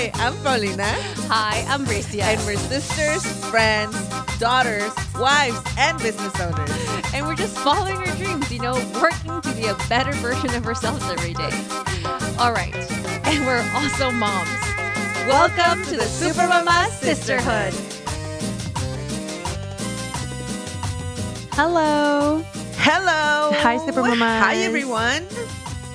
Hi, I'm Paulina. Hi, I'm Bricia. And we're sisters, friends, daughters, wives, and business owners. And we're just following our dreams, you know, working to be a better version of ourselves every day. All right. And we're also moms. Welcome to the Super Mama Sisterhood. Hello. Hello. Hi, Super Mamas. Hi, everyone.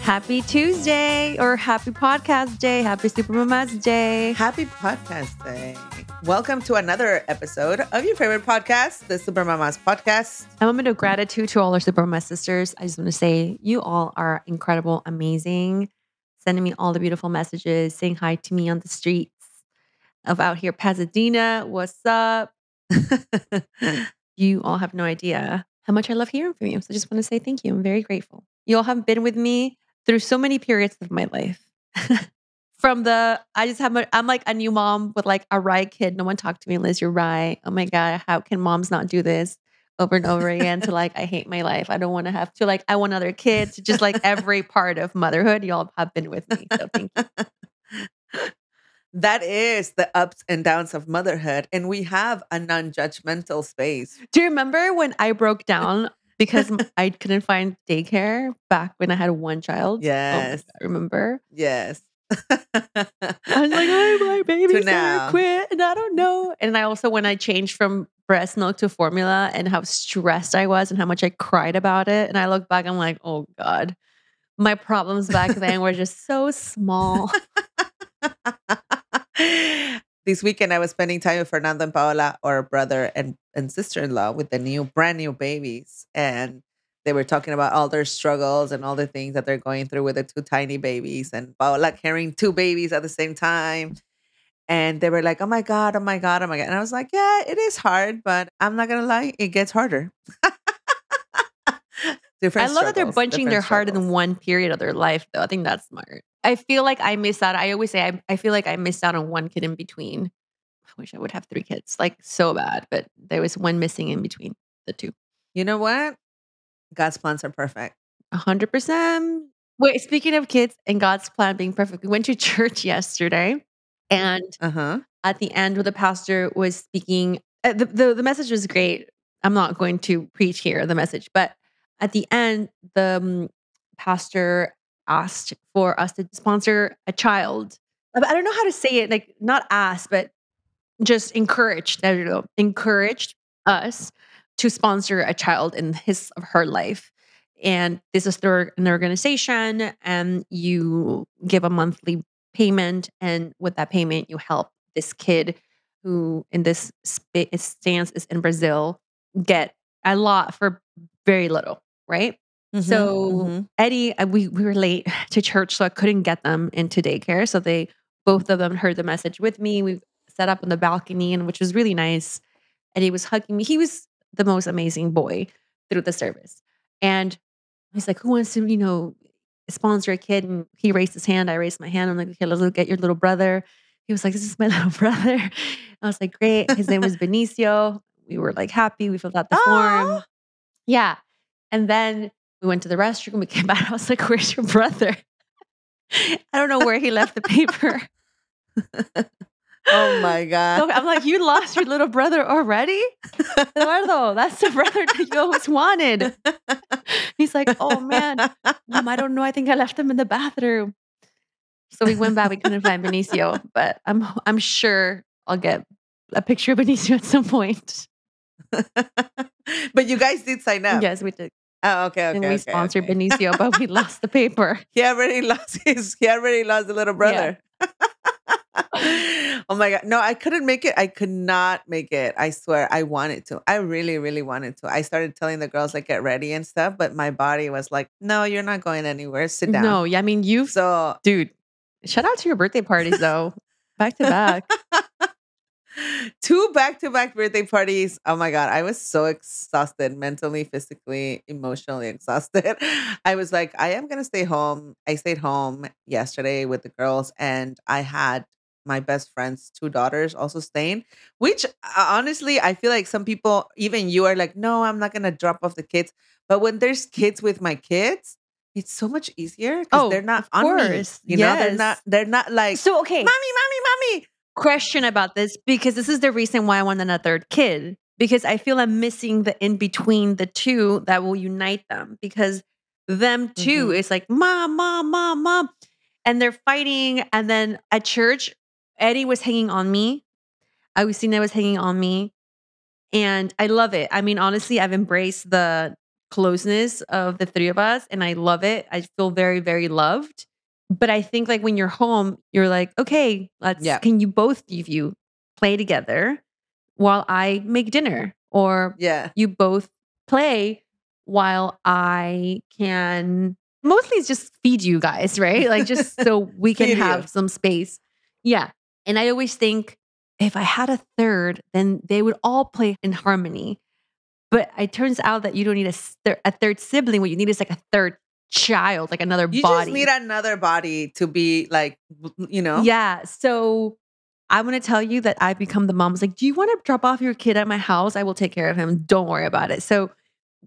Happy Tuesday or happy podcast day. Happy Super Mamas Day. Happy podcast day. Welcome to another episode of your favorite podcast, the Super Mamas podcast. A moment of gratitude to all our Super Mama sisters. I just want to say you all are incredible, amazing, sending me all the beautiful messages, saying hi to me on the streets of out here, Pasadena. What's up? you all have no idea how much I love hearing from you. So I just want to say thank you. I'm very grateful. You all have been with me through so many periods of my life. From the, I just have, I'm like a new mom with like a right kid. No one talked to me, Liz. You're right. Oh my God. How can moms not do this over and over again? to like, I hate my life. I don't want to have to, like, I want other kids. Just like every part of motherhood, y'all have been with me. So thank you. that is the ups and downs of motherhood. And we have a non judgmental space. Do you remember when I broke down because I couldn't find daycare back when I had one child? Oh yes. Oh, God, remember? Yes. I was like, oh, my baby's gonna quit, and I don't know. And I also, when I changed from breast milk to formula, and how stressed I was, and how much I cried about it, and I look back, I'm like, oh god, my problems back then were just so small. This weekend I was spending time with Fernando and Paola, our brother and, and sister in law, with the new brand new babies. And they were talking about all their struggles and all the things that they're going through with the two tiny babies and Paola carrying two babies at the same time. And they were like, oh my God, oh my God, oh my God. And I was like, yeah, it is hard, but I'm not going to lie, it gets harder. I love that they're bunching their heart in one period of their life, though. I think that's smart. I feel like I miss out. I always say I, I feel like I missed out on one kid in between. I wish I would have three kids, like so bad, but there was one missing in between the two. You know what? God's plans are perfect. A hundred percent. Wait, speaking of kids and God's plan being perfect, we went to church yesterday, and uh-huh. at the end, where the pastor was speaking, uh, the, the the message was great. I'm not going to preach here the message, but at the end, the um, pastor asked for us to sponsor a child. Uh, I don't know how to say it, like not asked, but just encouraged, there you go, encouraged us to sponsor a child in his or her life. And this is through an organization, and you give a monthly payment. And with that payment, you help this kid who, in this stance, is in Brazil, get a lot for very little, right? Mm-hmm, so mm-hmm. Eddie, we, we were late to church, so I couldn't get them into daycare. So they both of them heard the message with me. We set up on the balcony, and which was really nice. Eddie was hugging me. He was the most amazing boy through the service. And he's like, Who wants to, you know, sponsor a kid? And he raised his hand. I raised my hand. I'm like, Okay, let's get your little brother. He was like, This is my little brother. I was like, Great. His name was Benicio. We were like happy. We filled out the form. Yeah. And then we went to the restroom. We came back. I was like, Where's your brother? I don't know where he left the paper. oh my God. I'm like, You lost your little brother already? Eduardo, that's the brother that you always wanted. He's like, Oh man, Mom, I don't know. I think I left him in the bathroom. So we went back. We couldn't find Benicio, but I'm I'm sure I'll get a picture of Benicio at some point. but you guys did sign up. Yes, we did. Oh, okay, okay. And we okay, sponsored okay. Benicio, but we lost the paper. He already lost his. He already lost the little brother. Yeah. oh my god! No, I couldn't make it. I could not make it. I swear, I wanted to. I really, really wanted to. I started telling the girls like get ready and stuff, but my body was like, "No, you're not going anywhere. Sit down." No, yeah, I mean, you. So, dude, shout out to your birthday parties though, back to back. Two back to back birthday parties. Oh my God. I was so exhausted mentally, physically, emotionally exhausted. I was like, I am going to stay home. I stayed home yesterday with the girls and I had my best friend's two daughters also staying, which uh, honestly, I feel like some people, even you, are like, no, I'm not going to drop off the kids. But when there's kids with my kids, it's so much easier because oh, they're not on course. me. You yes. know, they're not, they're not like, so okay. Mommy mommy. Question about this because this is the reason why I want a third kid because I feel I'm missing the in between the two that will unite them because them 2 Mhm. is like mom, mom, mom, mom, and they're fighting. And then at church, Eddie was hanging on me. I was seeing Agustina was hanging on me, and I love it. I mean, honestly, I've embraced the closeness of the three of us, and I love it. I feel very, very loved. But I think like when you're home, you're like, okay, let's Yeah. can you both of you play together while I make dinner? Or Yeah. you both play while I can mostly it's just feed you guys, right? Like just so we can Feed you. have some space. Yeah. And I always think if I had a third, then they would all play in harmony. But it turns out that you don't need a, a third sibling. What you need is like a third child, like another You body. You just need another body to be like, you know? Yeah. So I want to tell you that I've become the mom. who's like, do you want to drop off your kid at my house? I will take care of him. Don't worry about it. So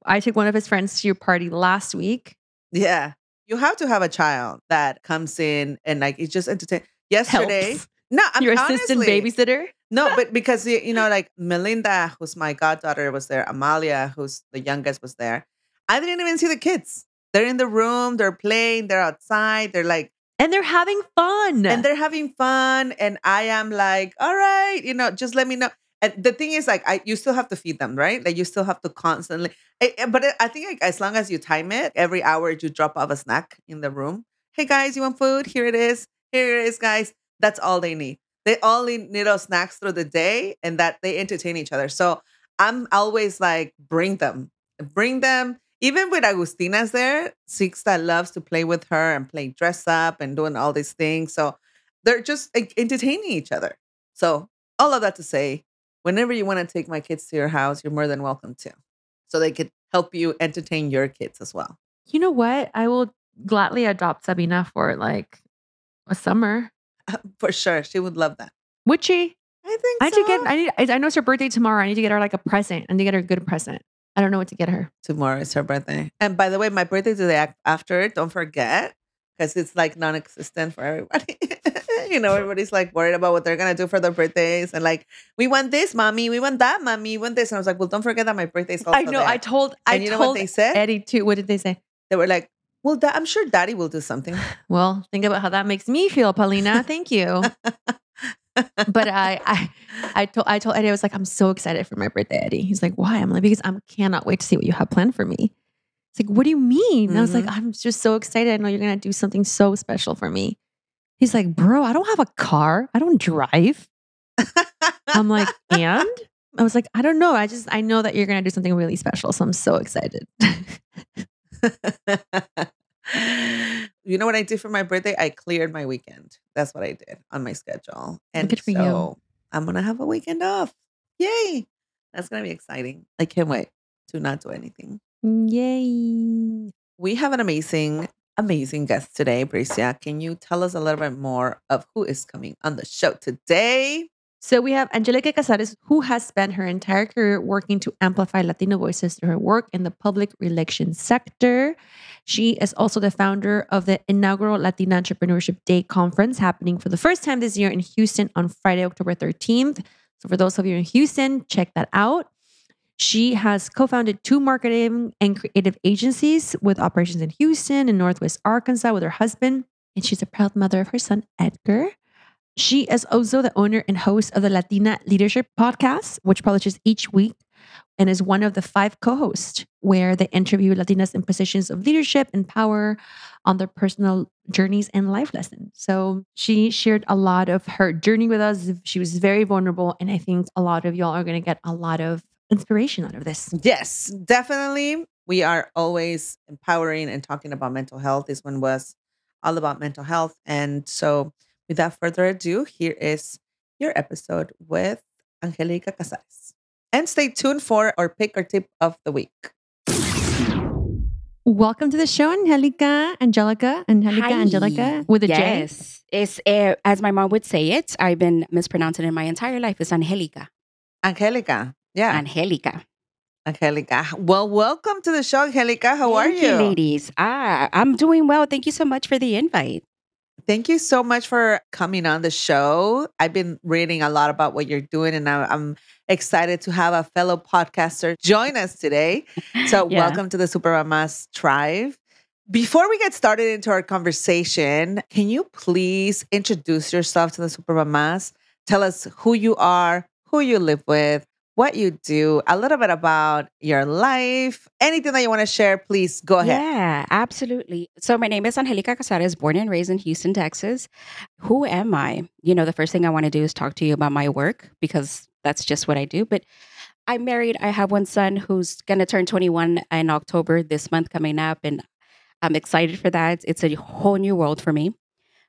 I took one of his friends to your party last week. Yeah. You have to have a child that comes in and like it's just entertain. Yesterday, Helps. no, I'm your assistant honestly- babysitter. No, but because you know, like Melinda, who's my goddaughter, was there. Amalia, who's the youngest, was there. I didn't even see the kids. They're in the room. They're playing. They're outside. They're like, And they're having fun. and they're having fun. And I am like, all right, you know, just let me know. And the thing is, like, I you still have to feed them, right? Like, you still have to constantly. eh, eh, But I think like, as long as you time it, every hour you drop off a snack in the room. Hey guys, you want food? Here it is. Here it is, guys. That's all they need. They all need little snacks through the day, and that they entertain each other. So I'm always like, bring them, bring them. Even with Agustina's there, Sixta loves to play with her and play dress up and doing all these things. So they're just like, entertaining each other. So all of that to say, whenever you want to take my kids to your house, you're more than welcome to. So they could help you entertain your kids as well. you know what? I will gladly adopt Sabina for like a summer. Uh, for sure. She would love that. Would she? I think I need so. to get. I need. I I know it's her birthday tomorrow. I need to get her like a present. I need to get her a good present. I don't know what to get her. Tomorrow is her birthday. And by the way, my birthday is the day after it. Don't forget, because it's like non existent for everybody. you know, everybody's like worried about what they're going to do for their birthdays. And like, we want this, mommy. We want that, mommy. We want this. And I was like, well, don't forget that my birthday is also I know. there. I told. I and you know told what they said? Eddie too. What did they say? They were like, well, da- I'm sure daddy will do something. Well, think about how that makes me feel, Paulina. Thank you. but I, I, I told, I told Eddie, I was like, I'm so excited for my birthday, Eddie. He's like, why? I'm like, because I cannot wait to see what you have planned for me. He's like, what do you mean? And I was like, mm-hmm. I'm just so excited. I know you're gonna do something so special for me. He's like, bro, I don't have a car. I don't drive. I'm like, and I was like, I don't know. I just, I know that you're gonna do something really special, so I'm so excited. you know what I did for my birthday? I cleared my weekend. That's what I did on my schedule. And Good for you. so I'm gonna have a weekend off. Yay. That's gonna be exciting. I can't wait to not do anything. Mm, yay! We have an amazing, amazing guest today, Bricia. Can you tell us a little bit more of who is coming on the show today? So we have Anjelica Cazares, who has spent her entire career working to amplify Latino voices through her work in the public relations sector. She is also the founder of the inaugural Latina Entrepreneurship Day conference happening for the first time this year in Houston on Friday, October 13th. So for those of you in Houston, check that out. She has co founded two marketing and creative agencies with operations in Houston and Northwest Arkansas with her husband. And she's a proud mother of her son, Edgar. She is also the owner and host of the Latina Leadership Podcast, which publishes each week and is one of the five co hosts where they interview Latinas in positions of leadership and power on their personal journeys and life lessons. So she shared a lot of her journey with us. She was very vulnerable. And I think a lot of y'all are going to get a lot of inspiration out of this. Yes, definitely. We are always empowering and talking about mental health. This one was all about mental health. And so, without further ado, here is your episode with Anjelica Cazares. And stay tuned for our pick or tip of the week. Welcome to the show, Angelica, Angelica, Angelica, Hi. Angelica, with a J. yes. It's uh, as my mom would say it. I've been mispronouncing it my entire life. It's Angelica. Angelica. Yeah, Angelica. Angelica. Well, welcome to the show, Angelica. How are Thank you? ladies? Ah, I'm doing well. Thank you so much for the invite. Thank you so much for coming on the show. I've been reading a lot about what you're doing, and I'm excited to have a fellow podcaster join us today. So, Yeah. welcome to the Super Supermamas Tribe. Before we get started into our conversation, can you please introduce yourself to the Super Supermamas? Tell us who you are, who you live with, what you do, a little bit about your life, anything that you want to share, please go ahead. Yeah, absolutely. So my name is Anjelica Cazares, born and raised in Houston, Texas. Who am I? You know, the first thing I want to do is talk to you about my work because that's just what I do. But I'm married. I have one son who's going to turn 21 in October this month coming up. And I'm excited for that. It's a whole new world for me.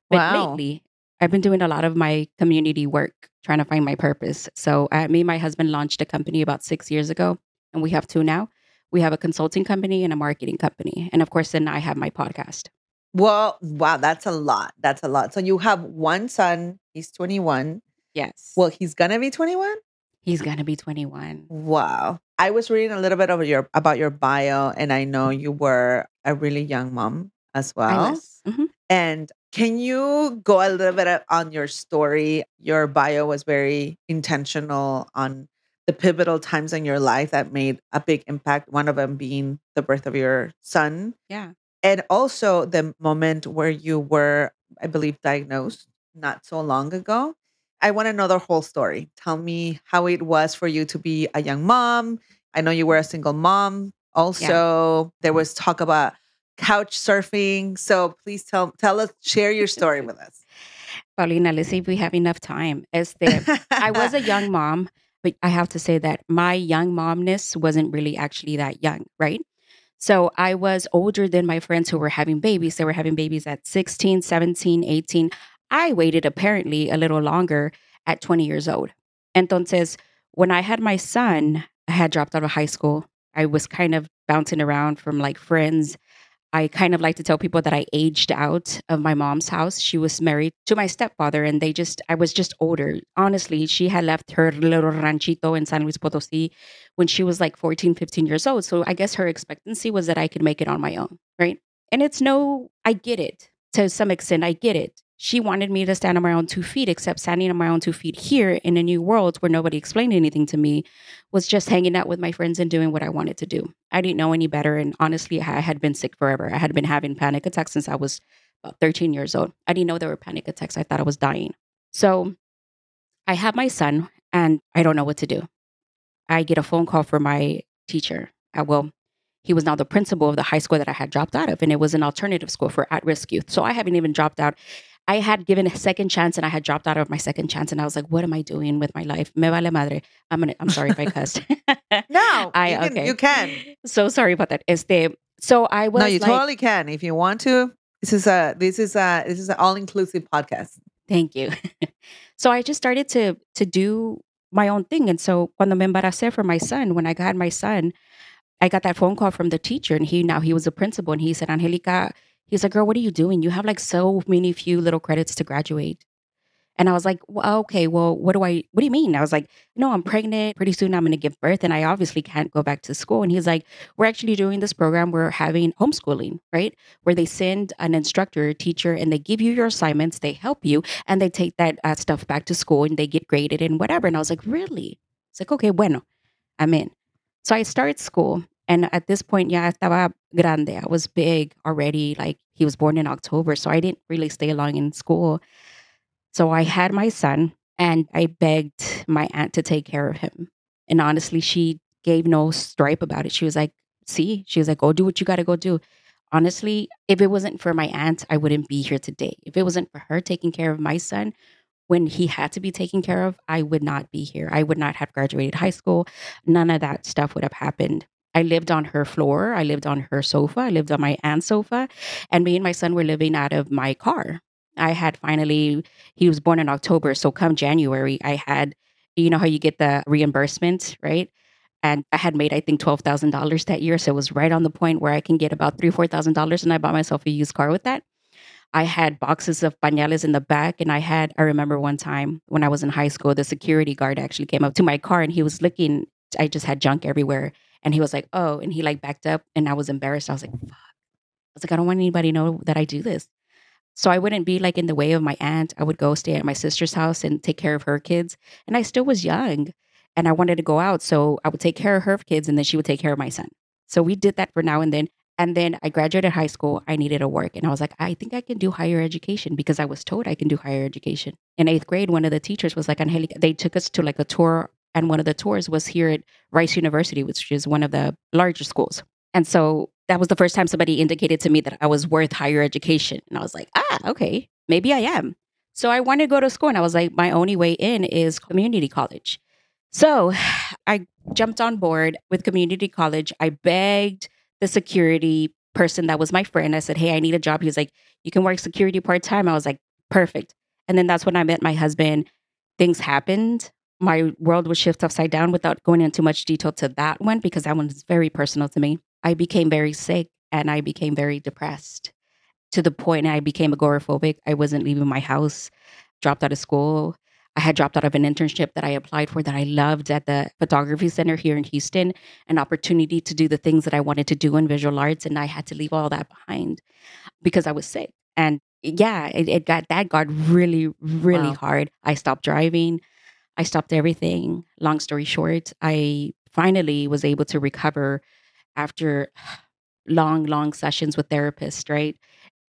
But Wow. lately, I've been doing a lot of my community work, trying to find my purpose. So, uh, me and my husband launched a company about six years ago, and we have two now. We have a consulting company and a marketing company. And of course, then I have my podcast. Well, wow, that's a lot. That's a lot. So you have one son, he's 21. Yes. Well, he's gonna be 21? he's going to be 21. Wow. I was reading a little bit of your about your bio and I know you were a really young mom as I well. was. And can you go a little bit on your story? Your bio was very intentional on the pivotal times in your life that made a big impact, one of them being the birth of your son. Yeah. and also the moment where you were i believe diagnosed not so long ago i want to know the whole story tell me how it was for you to be a young mom i know you were a single mom also there was talk about couch surfing so please tell tell us share your story with us Paulina, let's see if we have enough time. Este, I was a young mom, but I have to say that my young momness wasn't really actually that young, right? So I was older than my friends who were having babies. They were having babies at 16, 17, 18. I waited apparently a little longer at 20 years old. Entonces, when I had my son, I had dropped out of high school. I was kind of bouncing around from like friends. I kind of like to tell people that I aged out of my mom's house. She was married to my stepfather, and they just, I was just older. Honestly, she had left her little ranchito in San Luis Potosi when she was like 14, 15 years old. So I guess her expectancy was that I could make it on my own, right? And it's no, I get it to some extent. I get it. She wanted me to stand on my own two feet, except standing on my own two feet here in a new world where nobody explained anything to me was just hanging out with my friends and doing what I wanted to do. I didn't know any better. And honestly, I had been sick forever. I had been having panic attacks since I was about 13 years old. I didn't know there were panic attacks. I thought I was dying. So I have my son and I don't know what to do. I get a phone call from my teacher. Uh, well, he was now the principal of the high school that I had dropped out of, and it was an alternative school for at risk youth. So I haven't even dropped out. I had given a second chance and I had dropped out of my second chance. And I was like, what am I doing with my life? Me vale madre. I'm gonna, I'm sorry if I cussed. no I- you, can, okay. you can So sorry about that. Este, so I was no you like, totally can if you want to this is a this is a this is an all-inclusive podcast Thank you. so I just started to to do my own thing. And so cuando me embaracé for my son, when I got my son, I got that phone call from the teacher and he now he was a principal and he said, Anjelica, he's like, girl, what are you doing? You have like so many few little credits to graduate. And I was like, well, okay, well, what do I, what do you mean? I was like, no, I'm pregnant. Pretty soon I'm going to give birth and I obviously can't go back to school. And he's like, we're actually doing this program. We're having homeschooling, right? Where they send an instructor, a teacher, and they give you your assignments, they help you, and they take that uh, stuff back to school and they get graded and whatever. And I was like, really? It's like, okay, bueno, I'm in. So I started school. And at this point, ya estaba grande. I was big already. Like he was born in October. So I didn't really stay long in school. So I had my son and I begged my aunt to take care of him. And honestly, she gave no stripe about it. She was like, see, she was like, go do what you got to go do. Honestly, if it wasn't for my aunt, I wouldn't be here today. If it wasn't for her taking care of my son when he had to be taken care of, I would not be here. I would not have graduated high school. None of that stuff would have happened. I lived on her floor. I lived on her sofa. I lived on my aunt's sofa. And me and my son were living out of my car. I had finally, he was born in October. So come January, I had, you know how you get the reimbursement, right? And I had made, I think, $12,000 that year. So it was right on the point where I can get about three, $4,000. And I bought myself a used car with that. I had boxes of pañales in the back. And I had, I remember one time when I was in high school, the security guard actually came up to my car and he was looking, I just had junk everywhere. And he was like, oh, and he like backed up and I was embarrassed. I was like, fuck. I was like, I don't want anybody to know that I do this. So I wouldn't be like in the way of my aunt. I would go stay at my sister's house and take care of her kids. And I still was young and I wanted to go out. So I would take care of her kids and then she would take care of my son. So we did that for now and then. And then I graduated high school. I needed a work. And I was like, I think I can do higher education because I was told I can do higher education. In eighth grade, one of the teachers was like, Anjelica, they took us to like a tour. And one of the tours was here at Rice University, which is one of the larger schools. And so that was the first time somebody indicated to me that I was worth higher education. And I was like, ah, okay, maybe I am. So I wanted to go to school. And I was like, my only way in is community college. So I jumped on board with community college. I begged the security person that was my friend. I said, Hey, I need a job. He was like, You can work security part time. I was like, Perfect. And then that's when I met my husband. Things happened. My world would shift upside down without going into much detail to that one because that one is very personal to me. I became very sick and I became very depressed to the point I became agoraphobic. I wasn't leaving my house, dropped out of school. I had dropped out of an internship that I applied for that I loved at the photography center here in Houston, an opportunity to do the things that I wanted to do in visual arts. And I had to leave all that behind because I was sick. And yeah, it, it got that got really, really Wow. hard. I stopped driving. I stopped everything. Long story short, I finally was able to recover after long, long sessions with therapists, right?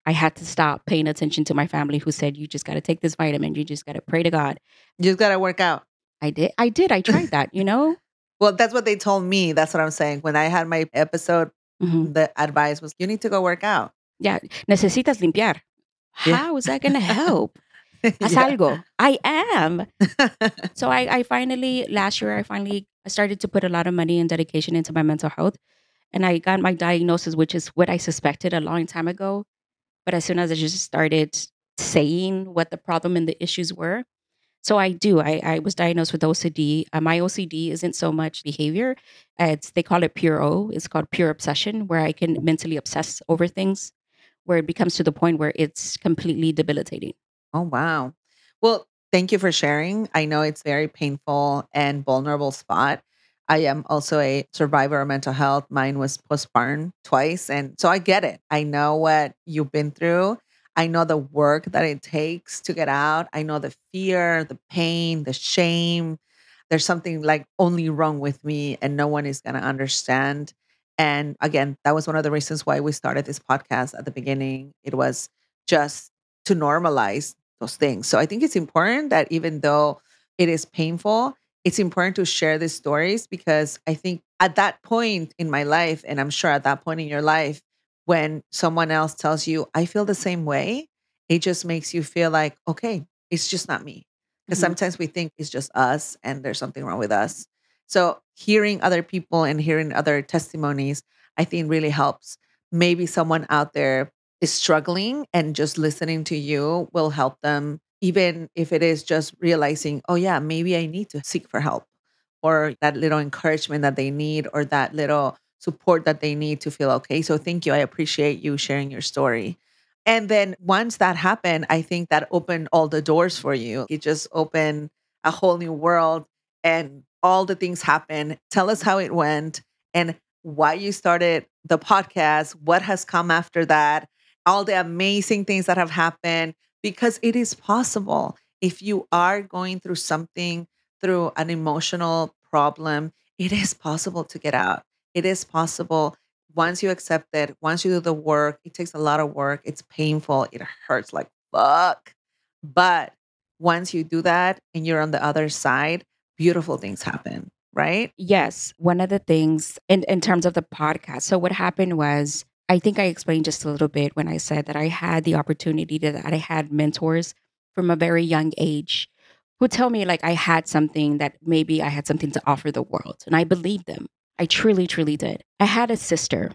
I had to stop paying attention to my family who said, You just got to take this vitamin. You just got to pray to God. You just gotta work out. I did. I did. I tried that, you know? Well, that's what they told me. That's what I'm saying. When I had my episode, Mhm. the advice was you need to go work out. Yeah. Necesitas limpiar. Yeah. How is that going to help? Haz Yeah. algo. I am. So I, I finally, last year, I finally I started to put a lot of money and dedication into my mental health. And I got my diagnosis, which is what I suspected a long time ago. But as soon as I just started saying what the problem and the issues were, so I do. I, I was diagnosed with OCD. Uh, my OCD isn't so much behavior. It's they call it pure O. It's called pure obsession, where I can mentally obsess over things, where it becomes to the point where it's completely debilitating. Oh, wow. Well, thank you for sharing. I know it's very painful and vulnerable spot. I am also a survivor of mental health. Mine was postpartum twice. And so I get it. I know what you've been through. I know the work that it takes to get out. I know the fear, the pain, the shame. There's something like only wrong with me and no one is going to understand. And again, that was one of the reasons why we started this podcast at the beginning. It was just to normalize those things. So I think it's important that even though it is painful, it's important to share these stories because I think at that point in my life, and I'm sure at that point in your life, when someone else tells you, I feel the same way, it just makes you feel like, okay, it's just not me. Because Mhm. sometimes we think it's just us and there's something wrong with us. So hearing other people and hearing other testimonies, I think really helps. Maybe someone out there is struggling and just listening to you will help them, even if it is just realizing, oh, yeah, maybe I need to seek for help or that little encouragement that they need or that little support that they need to feel okay. So thank you. I appreciate you sharing your story. And then once that happened, I think that opened all the doors for you. It just opened a whole new world and all the things happened. Tell us how it went and why you started the podcast, what has come after that, all the amazing things that have happened, because it is possible. If you are going through something, through an emotional problem, it is possible to get out. It is possible once you accept it, once you do the work, it takes a lot of work. It's painful. It hurts like fuck. But once you do that and you're on the other side, beautiful things happen, right? Yes, one of the things in in terms of the podcast. So what happened was I think I explained just a little bit when I said that I had the opportunity to, that I had mentors from a very young age who tell me like I had something that maybe I had something to offer the world and I believed them. I truly truly did. I had a sister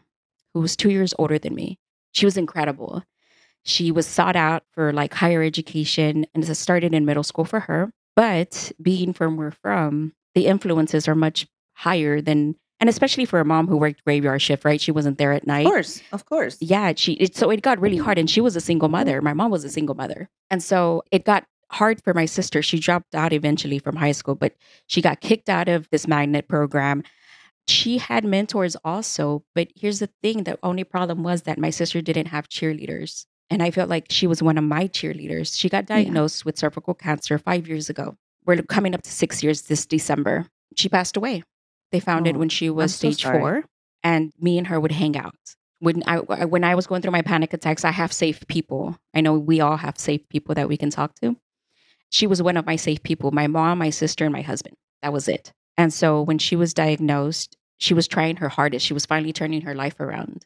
who was 2 years older than me. She was incredible. She was sought out for like higher education and it started in middle school for her. But being from where we're from, the influences are much higher than, and especially for a mom who worked graveyard shift, right? She wasn't there at night. Of course, of course. Yeah, she it, so it got really hard, and she was a single mother. My mom was a single mother, and so it got hard for my sister. She dropped out eventually from high school, but she got kicked out of this magnet program. She had mentors also, but here's the thing: the only problem was that my sister didn't have cheerleaders. And I felt like she was one of my cheerleaders. She got Yeah. diagnosed with cervical cancer five years ago. We're coming up to six years this December. She passed away. They found it Oh, when she was so stage sorry. four, and me and her would hang out. When I when I was going through my panic attacks, I have safe people. I know we all have safe people that we can talk to. She was one of my safe people. My mom, my sister, and my husband. That was it. And so when she was diagnosed, she was trying her hardest. She was finally turning her life around.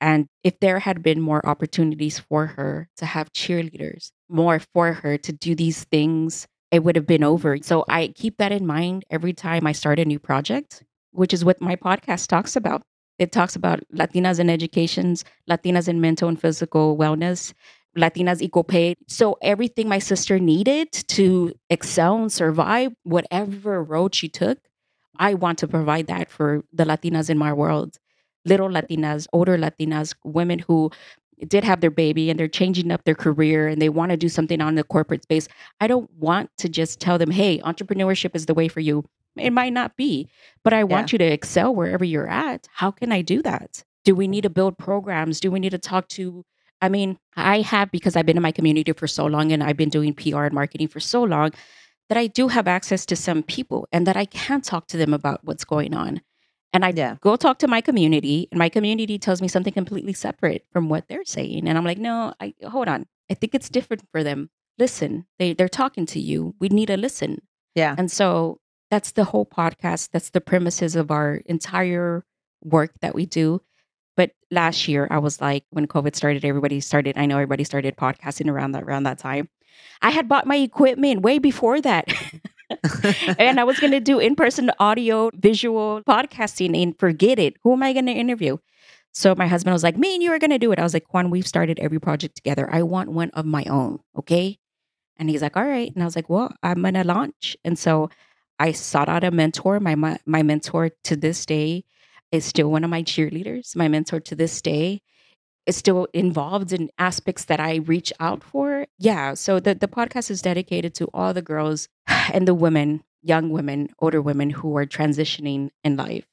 And if there had been more opportunities for her to have cheerleaders, more for her to do these things, it would have been over. So I keep that in mind every time I start a new project, which is what my podcast talks about. It talks about Latinas in educations, Latinas in mental and physical wellness, Latinas equal pay. So everything my sister needed to excel and survive, whatever road she took, I want to provide that for the Latinas in my world. Little Latinas, older Latinas, women who did have their baby and they're changing up their career and they want to do something on the corporate space. I don't want to just tell them, hey, entrepreneurship is the way for you. It might not be, but I want you to excel wherever you're at. How can I do that? Do we need to build programs? Do we need to talk to? I mean, I have because I've been in my community for so long and I've been doing PR and marketing for so long that I do have access to some people and that I can talk to them about what's going on. And I Yeah. go talk to my community, and my community tells me something completely separate from what they're saying. And I'm like, no, I hold on. I think it's different for them. Listen, they, they're talking to you. We need to listen. Yeah. And so that's the whole podcast. That's the premises of our entire work that we do. But last year, I was like, when COVID started, everybody started. I know everybody started podcasting around that around that time. I had bought my equipment way before that, and I was going to do in person audio, visual podcasting. And forget it. Who am I going to interview? So my husband was like, "Me and you are going to do it." I was like, "Juan, we've started every project together. I want one of my own, okay?" And he's like, "All right." And I was like, "Well, I'm going to launch." And so I sought out a mentor. My my, my mentor to this day is still one of my cheerleaders. My mentor to this day still involved in aspects that I reach out for. Yeah. So the, the podcast is dedicated to all the girls and the women, young women, older women who are transitioning in life.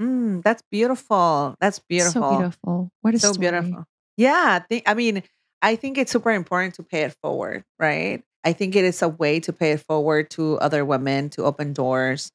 Mm, that's beautiful. That's beautiful. So beautiful. What a so story. beautiful. Yeah, I I mean, I think it's super important to pay it forward, right? I think it is a way to pay it forward to other women to open doors.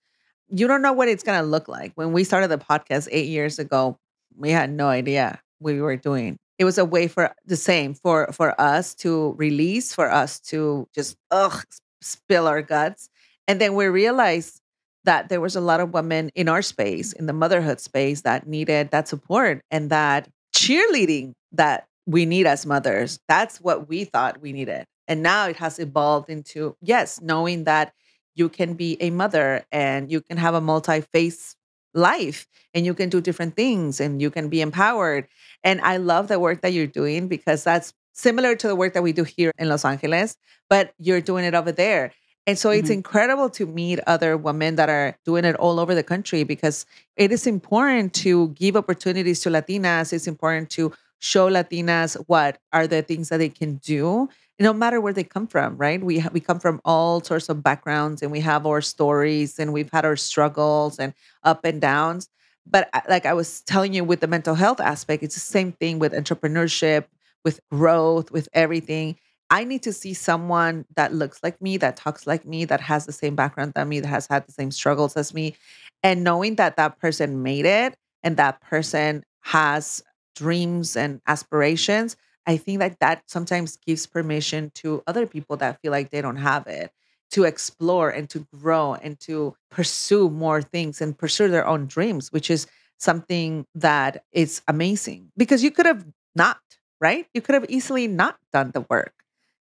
You don't know what it's gonna look like. When we started the podcast eight years ago, we had no idea what we were doing. It was a way for the same for for us to release, for us to just ugh spill our guts, and then we realized that there was a lot of women in our space, in the motherhood space, that needed that support and that cheerleading that we need as mothers. That's what we thought we needed. And now it has evolved into, yes, knowing that you can be a mother and you can have a multi face life and you can do different things and you can be empowered. And I love the work that you're doing because that's similar to the work that we do here in Los Angeles, but you're doing it over there. And so it's Mhm. incredible to meet other women that are doing it all over the country because it is important to give opportunities to Latinas. It's important to show Latinas what are the things that they can do, no matter where they come from, right? We ha- we come from all sorts of backgrounds and we have our stories and we've had our struggles and up and downs. But uh, like I was telling you with the mental health aspect, it's the same thing with entrepreneurship, with growth, with everything. I need to see someone that looks like me, that talks like me, that has the same background than me, that has had the same struggles as me. And knowing that that person made it and that person has dreams and aspirations, I think that that sometimes gives permission to other people that feel like they don't have it to explore and to grow and to pursue more things and pursue their own dreams, which is something that is amazing because you could have not, right? You could have easily not done the work.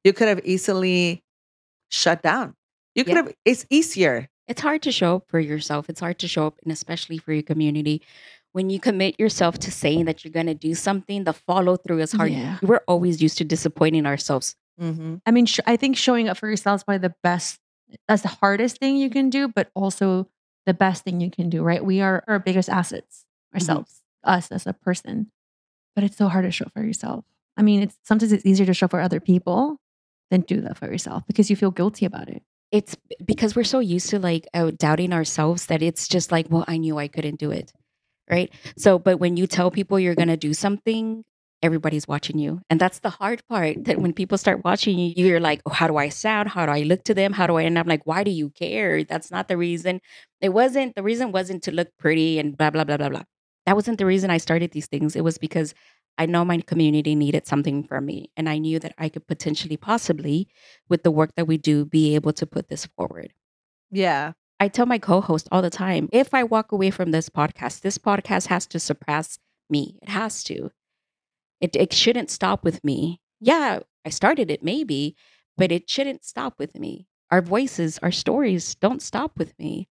You could have easily shut down. You could Yeah. have, it's easier. It's hard to show up for yourself. It's hard to show up, and especially for your community. When you commit yourself to saying that you're going to do something, the follow through is hard. Yeah. We're always used to disappointing ourselves. Hmm I mean, sh- I think showing up for yourself is probably the best. That's the hardest thing you can do, but also the best thing you can do. Right? We are our biggest assets, ourselves, us as a person. But it's so hard to show for yourself. I mean, it's sometimes it's easier to show for other people than do that for yourself because you feel guilty about it. It's because we're so used to like uh, doubting ourselves that it's just like, well, I knew I couldn't do it. Right. So, but when you tell people you're going to do something, everybody's watching you. And that's the hard part that when people start watching you, you're like, oh, how do I sound? How do I look to them? How do I? And I'm like, why do you care? That's not the reason. It wasn't, the reason wasn't to look pretty and blah, blah, blah, blah, blah. That wasn't the reason I started these things. It was because I know my community needed something from me. And I knew that I could potentially, possibly, with the work that we do, be able to put this forward. Yeah. I tell my co host all the time if I walk away from this podcast, this podcast has to surpass me. It has to. It, it shouldn't stop with me. Yeah, I started it maybe, but it shouldn't stop with me. Our voices, our stories don't stop with me.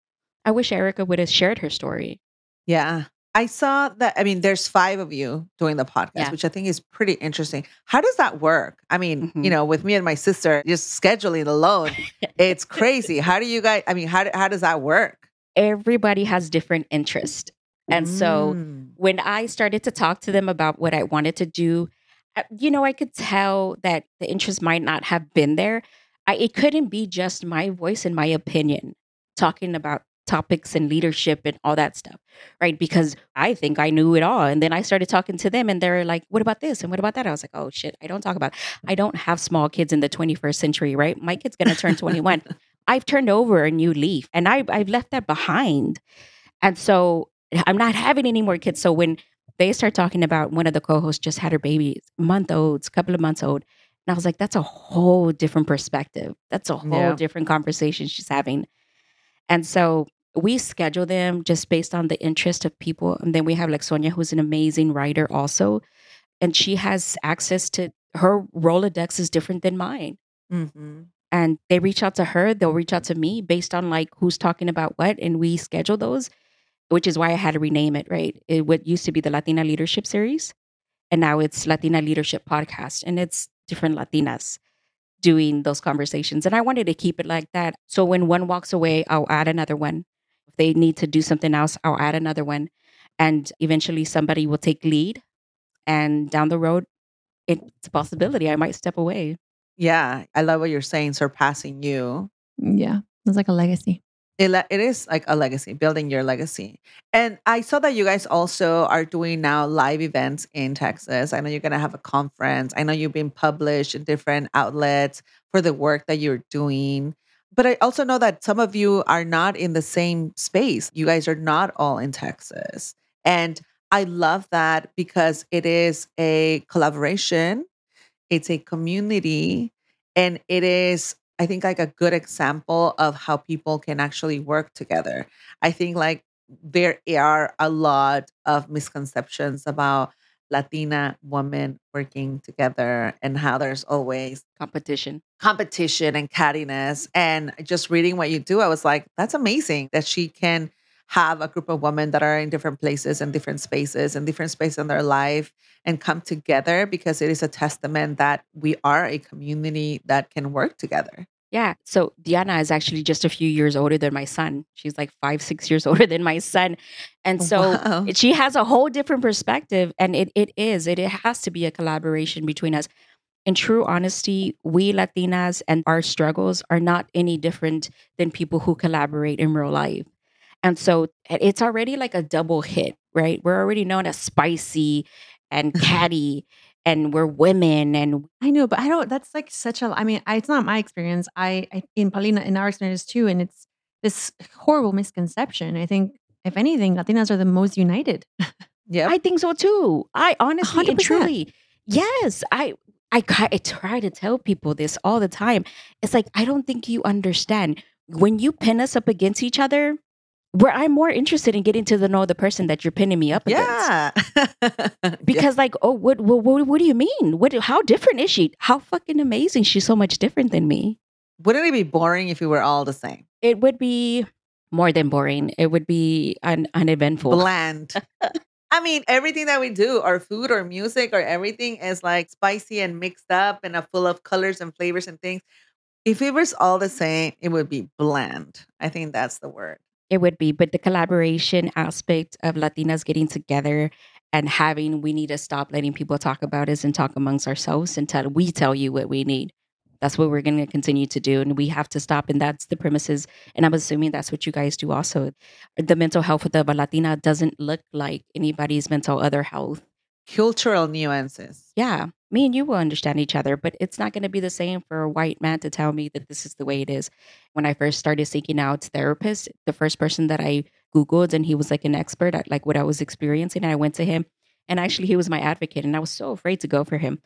I wish Erica would have shared her story. Yeah. I saw that. I mean, there's five of you doing the podcast, Yeah. which I think is pretty interesting. How does that work? I mean, you Mhm. know, with me and my sister, just scheduling alone, it's crazy. How do you guys? I mean, how how does that work? Everybody has different interest. And so Mm. when I started to talk to them about what I wanted to do, uh, you know, I could tell that the interest might not have been there. I, it couldn't be just my voice and my opinion talking about topics and leadership and all that stuff, right? Because I think I knew it all. And then I started talking to them and they're like, what about this? And what about that? I was like, oh shit, I don't talk about, I don't have small kids in the 21st century, right? My kid's going to turn 21. I've turned over a new leaf and I, I've left that behind. And so I'm not having any more kids. So when they start talking about one of the co-hosts just had her baby, month olds, couple of months old. And I was like, that's a whole different perspective. That's a whole Yeah. different conversation she's having. And so we schedule them just based on the interest of people. And then we have like Sonia, who's an amazing writer also. And she has access to her Rolodex is different than mine Mhm. and they reach out to her they'll reach out to me based on like who's talking about what and we schedule those which is why i had to rename it right it what used to be the latina leadership series and now it's latina leadership podcast and it's different latinas doing those conversations and i wanted to keep it like that so when one walks away i'll add another one if they need to do something else i'll add another one and eventually somebody will take lead and down the road it's a possibility i might step away Yeah, I love what you're saying. Surpassing you. Mm, yeah. It's like a legacy. It, it is like a legacy, building your legacy. And I saw that you guys also are doing now live events in Texas. I know you're going to have a conference. I know you've been published in different outlets for the work that you're doing. But I also know that some of you are not in the same space. You guys are not all in Texas. And I love that because it is a collaboration, it's a community, and it is I think like a good example of how people can actually work together. I think like there are a lot of misconceptions about Latina women working together and how there's always competition competition and cattiness. And just reading what you do, I was like, that's amazing that she can have a group of women that are in different places and different spaces and different spaces in their life and come together because it is a testament that we are a community that can work together. Yeah. So Diana is actually just a few years older than my son. She's like five, six years older than my son. And so Wow. she has a whole different perspective. And it, it is, it, it has to be a collaboration between us. In true honesty, we Latinas and our struggles are not any different than people who collaborate in real life. And so it's already like a double hit, right? We're already known as spicy and catty, and we're women and I know, but I don't. That's like such a. I mean, I, it's not my experience. I, I in Paulina in our experience too, and it's this horrible misconception. I think if anything, Latinas are the most united. yeah. I think so too. I honestly 100%. truly, yes. I, I I try to tell people this all the time. It's like I don't think you understand when you pin us up against each other. Where I'm more interested in getting to the know the person that you're pinning me up against. yeah. Yeah. Because like, oh, what, what, what, what do you mean? What, how different is she? How fucking amazing! She's so much different than me. wouldn't it be boring if we were all the same? It would be more than boring. It would be un- uneventful. Bland. I mean, everything that we do, our food or music or everything is like spicy and mixed up and full of colors and flavors and things. If it was all the same, it would be bland. I think that's the word. It would be, but the collaboration aspect of Latinas getting together and having we need to stop letting people talk about us and talk amongst ourselves tell we tell you what we need. That's what we're going to continue to do, and we have to stop. And that's the premises. And I'm assuming that's what you guys do also. The mental health of a Latina doesn't look like anybody's mental other health. Cultural nuances. Yeah, me and you will understand each other, but it's not going to be the same for a white man to tell me that this is the way it is. When I first started seeking out therapists, the first person that I Googled and he was like an expert at like what I was experiencing, and I went to him, and actually he was my advocate, and I was so afraid to go for him.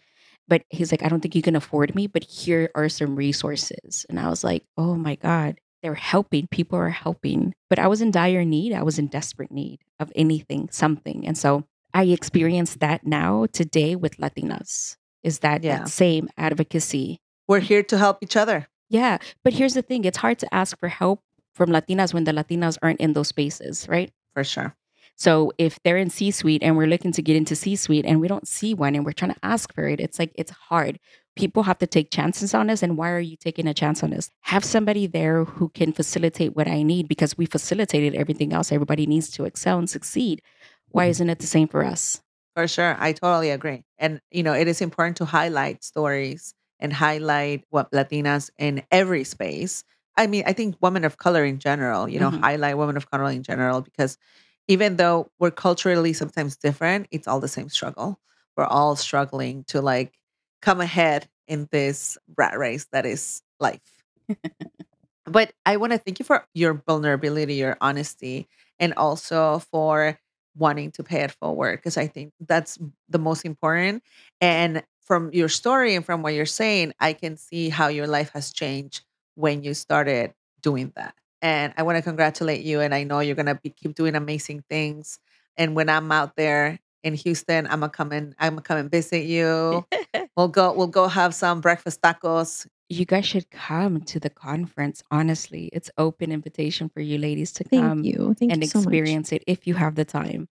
But he's like, I don't think you can afford me, but here are some resources. And I was like, oh my God, they're helping. People are helping. But I was in dire need. I was in desperate need of anything, something. And so I experience that now today with Latinas is that, Yeah. that same advocacy. We're here to help each other. Yeah. But here's the thing it's hard to ask for help from Latinas when the Latinas aren't in those spaces, right? For sure. So if they're in C suite and we're looking to get into C suite and we don't see one and we're trying to ask for it, it's like it's hard. People have to take chances on us. And why are you taking a chance on us? Have somebody there who can facilitate what I need because we facilitated everything else. Everybody needs to excel and succeed. Why isn't it the same for us? For sure. I totally agree. And, you know, it is important to highlight stories and highlight what Latinas in every space. I mean, I think women of color in general, you know, Mhm. highlight women of color in general, because even though we're culturally sometimes different, it's all the same struggle. We're all struggling to like come ahead in this rat race that is life. but I want to thank you for your vulnerability, your honesty, and also for wanting to pay it forward because I think that's the most important. And from your story and from what you're saying, I can see how your life has changed when you started doing that. And I want to congratulate you. And I know you're gonna keep doing amazing things. And when I'm out there in Houston, I'm gonna come and I'm gonna come and visit you. We'll go. We'll go have some breakfast tacos. you guys should come to the conference. Honestly, it's open invitation for you ladies to Thank come you. Thank and you so much. experience it if you have the time.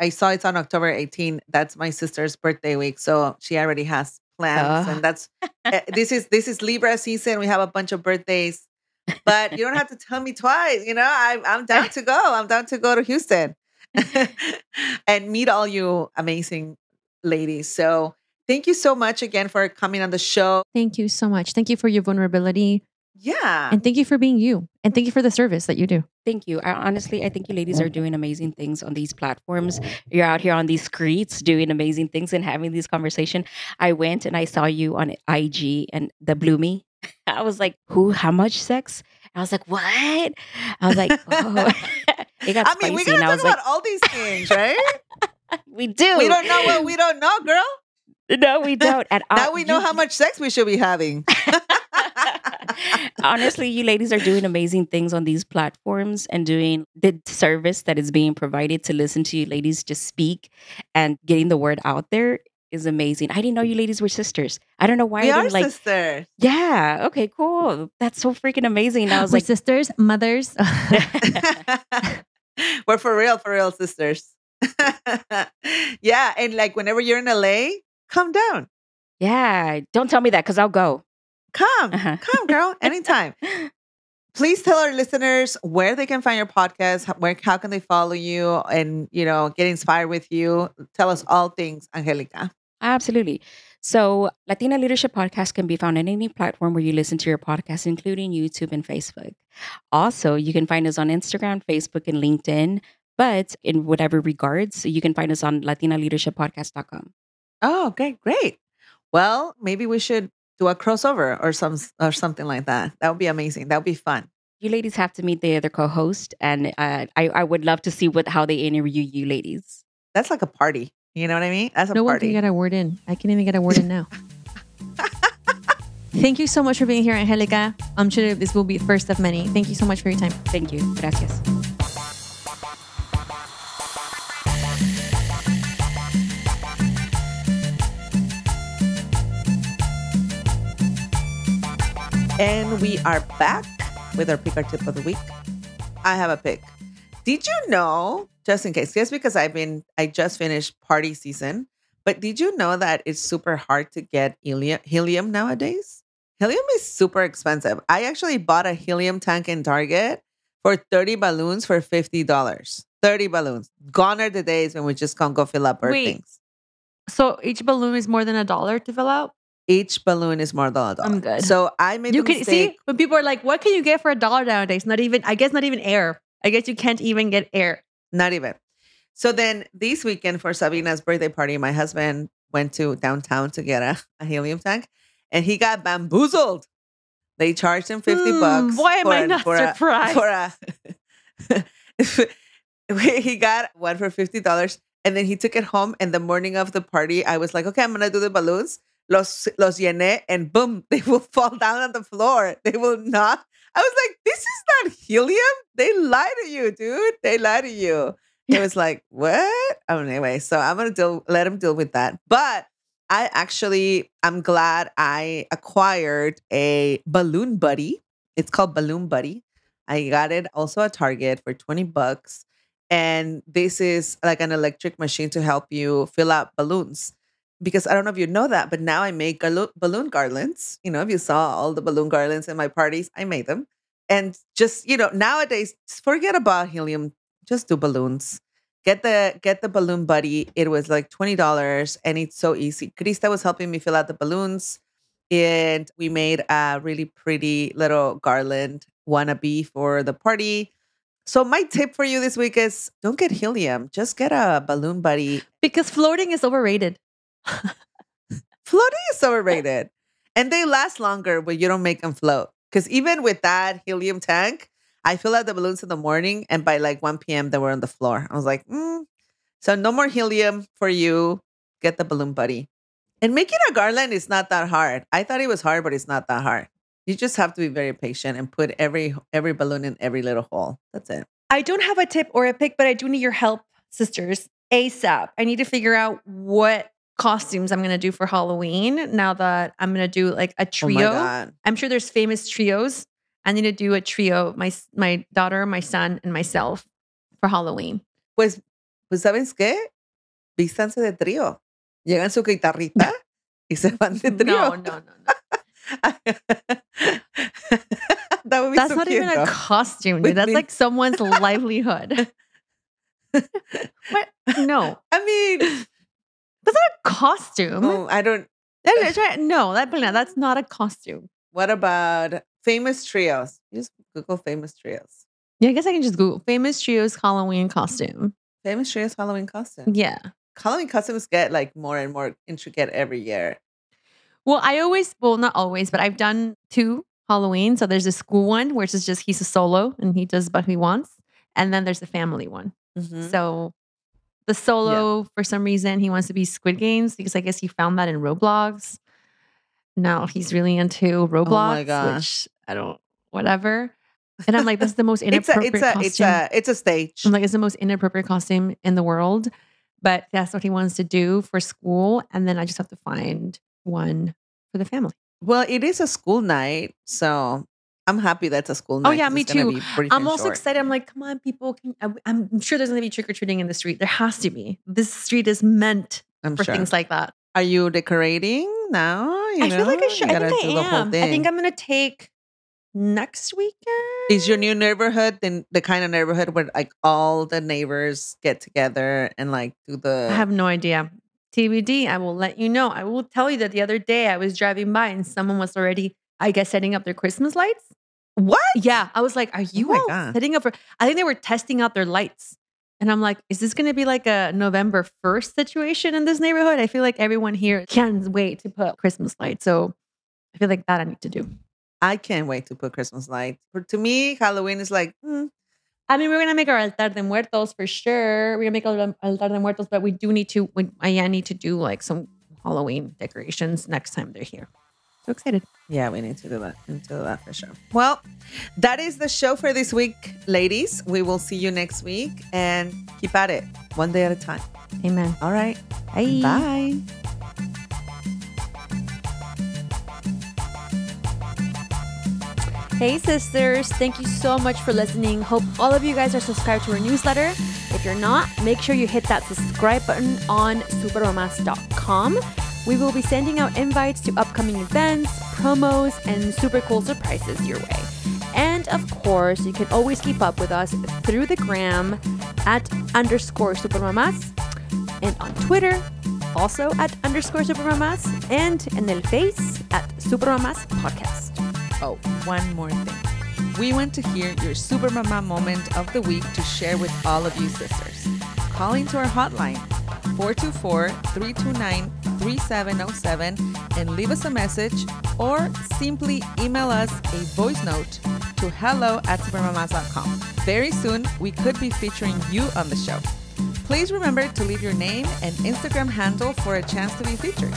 I saw it's on October 18. That's my sister's birthday week, so she already has plans, and that's eh, this is this is Libra season. We have a bunch of birthdays, but you don't have to tell me twice. You know, I, I'm down to go. I'm down to go to Houston and meet all you amazing ladies. So thank you so much again for coming on the show. Thank you so much. Thank you for your vulnerability. Yeah, And thank you for being you. And thank you for the service that you do. Thank you. I, honestly, I think you ladies are doing amazing things on these platforms. You're out here on these streets doing amazing things and having these conversation. I went and I saw you on IG and the Bloomy. I was like, "Who? How much sex?" I was like, "What?" I was like, "Oh." it got I mean, we gotta talk was like, about all these things, right? "We do. we don't know what we don't know, girl. No, we don't." And Now we know you- how much sex we should be having. Honestly, you ladies are doing amazing things on these platforms and doing the service that is being provided to listen to you ladies just speak and getting the word out there is amazing. I didn't know you ladies were sisters. I don't know why we I are didn't like sisters. Yeah, okay, cool. That's so freaking amazing. And I was We're like sisters, mothers. We're for real, for real sisters. yeah, and like whenever you're in LA, come down. Yeah, don't tell me that cuz I'll go. Come, Uh-huh. come, girl, anytime. Please tell our listeners where they can find your podcast, where how can they follow you, and you know get inspired with you. Tell us all things, Anjelica. Absolutely. So, Latina Leadership Podcast can be found on any platform where you listen to your podcast, including YouTube and Facebook. Also, you can find us on Instagram, Facebook, and LinkedIn. But in whatever regards, you can find us on latinaleadershippodcast.com. Oh, okay, great. Well, maybe we should do a crossover or some or something like that. That would be amazing. That would be fun. You ladies have to meet the other co-host, and uh, I, I would love to see what how they interview you ladies. That's like a party. You know what I mean? That's a no one party. can get a word in. I can't even get a word in now. Thank you so much for being here, Anjelica. I'm sure this will be the first of many. Thank you so much for your time. Thank you. Gracias. And we are back with our pick our tip of the week. I have a pick. Did you know, just in case, just because I've been, I just finished party season, but did you know that it's super hard to get helium, helium nowadays? Helium is super expensive. I actually bought a helium tank in Target for 30 balloons for $50. 30 balloons. Gone are the days when we just can't go fill up our Wait. things. So each balloon is more than a dollar to fill out? Each balloon is more than a dollar. I'm good. So I made You the can mistake. see when people are like, what can you get for a dollar nowadays? Not even, I guess, not even air. I guess you can't even get air. Not even. So then this weekend for Sabina's birthday party, my husband went to downtown to get a, a helium tank and he got bamboozled. They charged him 50 Hmm, bucks. why am for I a- not for a- surprised? For a, he got one for $50 and then he took it home. And the morning of the party, I was like, okay, I'm going to do the balloons. Los, los llené and boom, they will fall down on the floor. They will not. I was like, this is not helium. They lie to you, dude. They lie to you. It was like, what? Oh, anyway, so I'm gonna deal let him deal with that. But I actually I'm glad I acquired a balloon buddy. It's called Balloon Buddy. I got it also at Target for 20 bucks. And this is like an electric machine to help you fill out balloons. Because I don't know if you know that, but now I make balloon garlands. You know, if you saw all the balloon garlands in my parties, I made them. And just, you know, nowadays, forget about helium just do balloons. Get the get the balloon buddy. It was like twenty dollars, and it's so easy. Krista was helping me fill out the balloons, and we made a really pretty little garland wannabe for the party. So my tip for you this week is don't get helium. Just get a balloon buddy. Because floating is overrated. Floating is overrated, and they last longer when you don't make them float. Because even with that helium tank, I fill out the balloons in the morning, and by like 1 p.m., they were on the floor. I was like, mm. so no more helium for you. Get the balloon buddy. And making a garland is not that hard. I thought it was hard, but it's not that hard. You just have to be very patient and put every every balloon in every little hole. That's it. I don't have a tip or a pick, but I do need your help, sisters. ASAP. I need to figure out what costumes I'm going to do for Halloween now that I'm going to do like a Oh trio. god. I'm sure there's famous trios. I need to do a trio, my my daughter, my son, and myself for Halloween. Pues, pues ¿sabes qué? Vístanse de trío. Llegan su guitarrita y se van de No, trío. no, no, no. that would be That's so not even a costume, dude. That's me. like someone's livelihood. what? No, I mean, that's not a costume. no, I don't. Right. No, that that's not a costume. What about famous trios? Just Google famous trios. Yeah, I guess I can just Google famous trios Halloween costume. Famous trios Halloween costume. Yeah. Halloween costumes get like more and more intricate every year. Well, I always, well, not always, but I've done two Halloween. So there's a school one, which is just he's a solo and he does what he wants. And then there's the family one. Mhm. So the solo, for some reason, he wants to be Squid Games because I guess he found that in Roblox. Now he's really into Roblox, Oh my gosh. which I don't, whatever. And I'm like, this is the most It's a inappropriate it's a costume. it's a it's a stage. I'm like, it's the most inappropriate costume in the world. But that's what he wants to do for school. And then I just have to find one for the family. Well, it is a school night, so I'm happy that's a school oh, night. Oh, yeah, me too. I'm also short. excited. I'm like, come on, people. Can, I, I'm sure there's going to be trick or treating in the street. There has to be. This street is meant I'm for sure. things like that. Are you decorating now? You I feel like I should. I think I the am. I think I'm going to take next weekend. Is your new neighborhood then the kind of neighborhood where like all the neighbors get together and like do the I have no idea. TBD. I will let you know. I will tell you that the other day I was driving by and someone was already, I guess, setting up their Christmas lights. what? Yeah, I was like, "Are you my all God. setting up for?" I think they were testing out their lights, and I'm like, "Is this going to be like a November first situation in this neighborhood?" I feel like everyone here can't wait to put Christmas lights, so I feel like that I need to do. I can't wait to put Christmas lights. For to me, Halloween is like mm, I mean, we're gonna make our altar de muertos for sure. We're gonna make our altar de muertos, but we do need to. We, I need to do like some Halloween decorations next time they're here. So excited! yeah, we need to do that. We need to do that for sure. Well, that is the show for this week, ladies. We will see you next week and keep at it one day at a time. Amen. All right. Bye. Bye. Hey, sisters. Thank you so much for listening. Hope all of you guys are subscribed to our newsletter. If you're not, make sure you hit that subscribe button on supermamas.com. We will be sending out invites to upcoming events, promos, and super cool surprises your way. And of course, you can always keep up with us through the gram at underscore supermamas and on Twitter, also at underscore supermamas, and in el face at supermamas podcast. Oh, one more thing. We want to hear your super mama moment of the week to share with all of you sisters. calling to our hotline 424-329-3707 and leave us a message or simply email us a voice note to hello at supermamas.com. Very soon, we could be featuring you on the show. Please remember to leave your name and Instagram handle for a chance to be featured.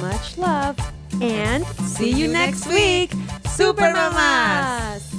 Much love and See you next week, Super Mamas!